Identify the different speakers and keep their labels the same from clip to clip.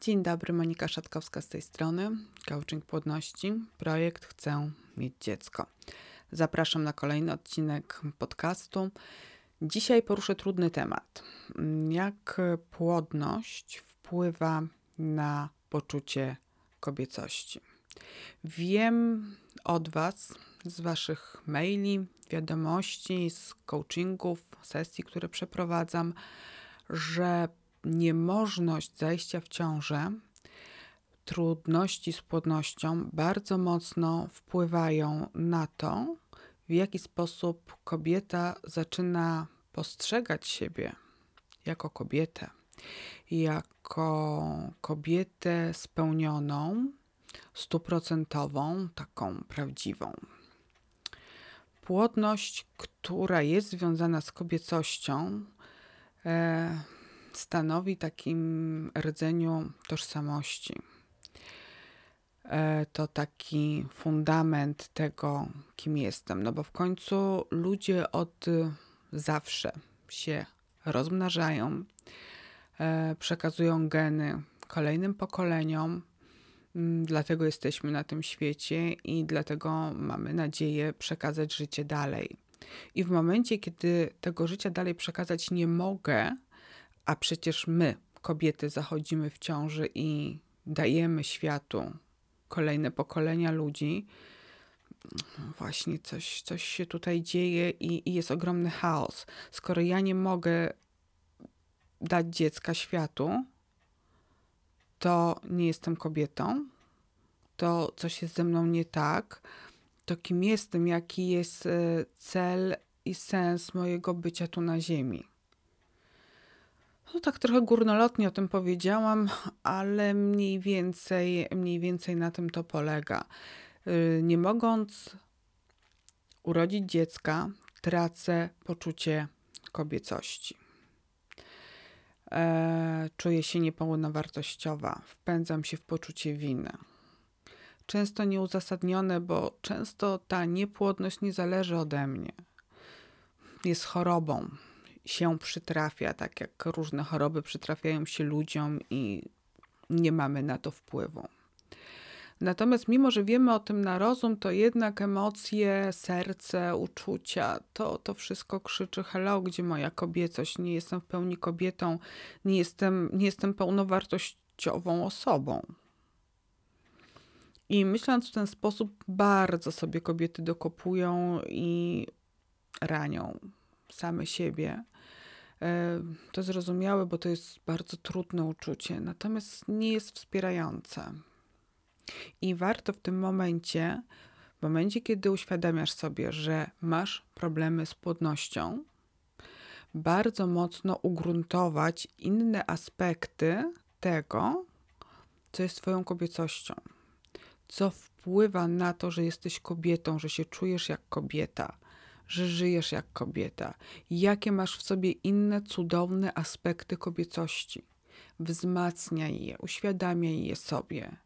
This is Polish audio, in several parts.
Speaker 1: Dzień dobry, Monika Szatkowska z tej strony. Coaching Płodności. Projekt Chcę mieć dziecko. Zapraszam na kolejny odcinek podcastu. Dzisiaj poruszę trudny temat. Jak płodność wpływa na poczucie kobiecości. Wiem od Was, z Waszych maili, wiadomości, z coachingów, sesji, które przeprowadzam, że niemożność zajścia w ciążę, trudności z płodnością bardzo mocno wpływają na to, w jaki sposób kobieta zaczyna postrzegać siebie jako kobietę, jako kobietę spełnioną, stuprocentową, taką prawdziwą. Płodność, która jest związana z kobiecością, e, stanowi takim rdzeniu tożsamości. E, to taki fundament tego, kim jestem. No bo w końcu ludzie od zawsze się rozmnażają, e, przekazują geny kolejnym pokoleniom. Mm, dlatego jesteśmy na tym świecie i dlatego mamy nadzieję przekazać życie dalej. I w momencie, kiedy tego życia dalej przekazać nie mogę, a przecież my, kobiety, zachodzimy w ciąży i dajemy światu kolejne pokolenia ludzi, właśnie coś, coś się tutaj dzieje i, i jest ogromny chaos. Skoro ja nie mogę dać dziecka światu, to nie jestem kobietą, to coś jest ze mną nie tak, to kim jestem, jaki jest e, cel i sens mojego bycia tu na Ziemi. No tak trochę górnolotnie o tym powiedziałam, ale mniej więcej, mniej więcej na tym to polega. Y, nie mogąc urodzić dziecka, tracę poczucie kobiecości. E, czuję się niepełnowartościowa, wpędzam się w poczucie winy. Często nieuzasadnione, bo często ta niepłodność nie zależy ode mnie. Jest chorobą, się przytrafia, tak jak różne choroby przytrafiają się ludziom i nie mamy na to wpływu. Natomiast mimo, że wiemy o tym na rozum, to jednak emocje, serce, uczucia, to, to wszystko krzyczy hello, gdzie moja kobiecość, nie jestem w pełni kobietą, nie jestem, nie jestem pełnowartościową osobą. I myśląc w ten sposób, bardzo sobie kobiety dokopują i ranią same siebie. E, to zrozumiałe, bo to jest bardzo trudne uczucie, natomiast nie jest wspierające. I warto w tym momencie, w momencie, kiedy uświadamiasz sobie, że masz problemy z płodnością, bardzo mocno ugruntować inne aspekty tego, co jest Twoją kobiecością. Co wpływa na to, że jesteś kobietą, że się czujesz jak kobieta, że żyjesz jak kobieta, jakie masz w sobie inne cudowne aspekty kobiecości. Wzmacniaj je, uświadamiaj je sobie,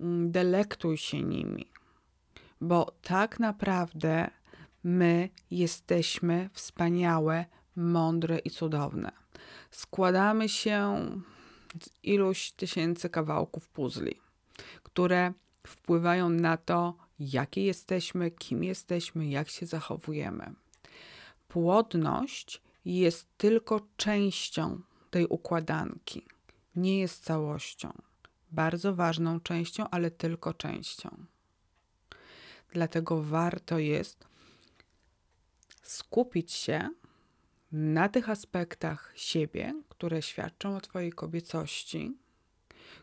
Speaker 1: mm, delektuj się nimi, bo tak naprawdę my jesteśmy wspaniałe, mądre i cudowne. Składamy się z iluś tysięcy kawałków puzli, które wpływają na to, jakie jesteśmy, kim jesteśmy, jak się zachowujemy. Płodność jest tylko częścią tej układanki, nie jest całością. Bardzo ważną częścią, ale tylko częścią. Dlatego warto jest skupić się na tych aspektach siebie, które świadczą o Twojej kobiecości,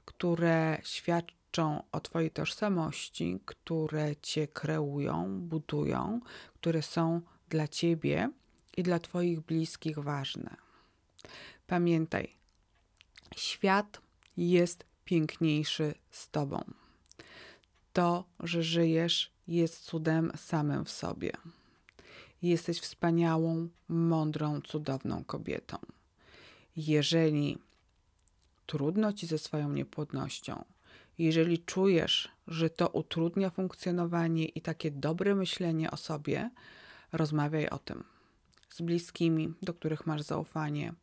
Speaker 1: które świadczą świadczą o Twojej tożsamości, które Cię kreują, budują, które są dla Ciebie i dla Twoich bliskich ważne. Pamiętaj, świat jest piękniejszy z Tobą. To, że żyjesz, jest cudem samym w sobie. Jesteś wspaniałą, mądrą, cudowną kobietą. Jeżeli trudno ci ze swoją niepłodnością, jeżeli czujesz, że to utrudnia funkcjonowanie i takie dobre myślenie o sobie, rozmawiaj o tym z bliskimi, do których masz zaufanie,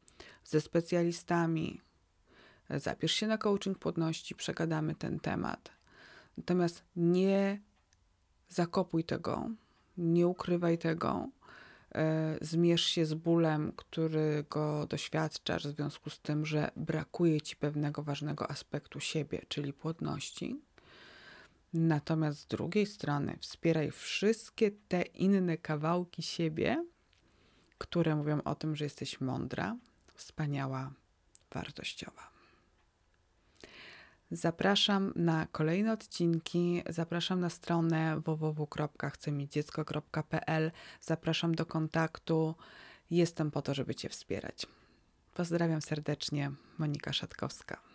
Speaker 1: ze specjalistami, zapisz się na coaching płodności, przegadamy ten temat. Natomiast nie zakopuj tego, nie ukrywaj tego, zmierz się z bólem, którego doświadczasz w związku z tym, że brakuje ci pewnego ważnego aspektu siebie, czyli płodności. Natomiast z drugiej strony wspieraj wszystkie te inne kawałki siebie, które mówią o tym, że jesteś mądra, wspaniała, wartościowa. Zapraszam na kolejne odcinki. Zapraszam na stronę www.chcemidziecko.pl. Zapraszam do kontaktu. Jestem po to, żeby Cię wspierać. Pozdrawiam serdecznie, Monika Szatkowska.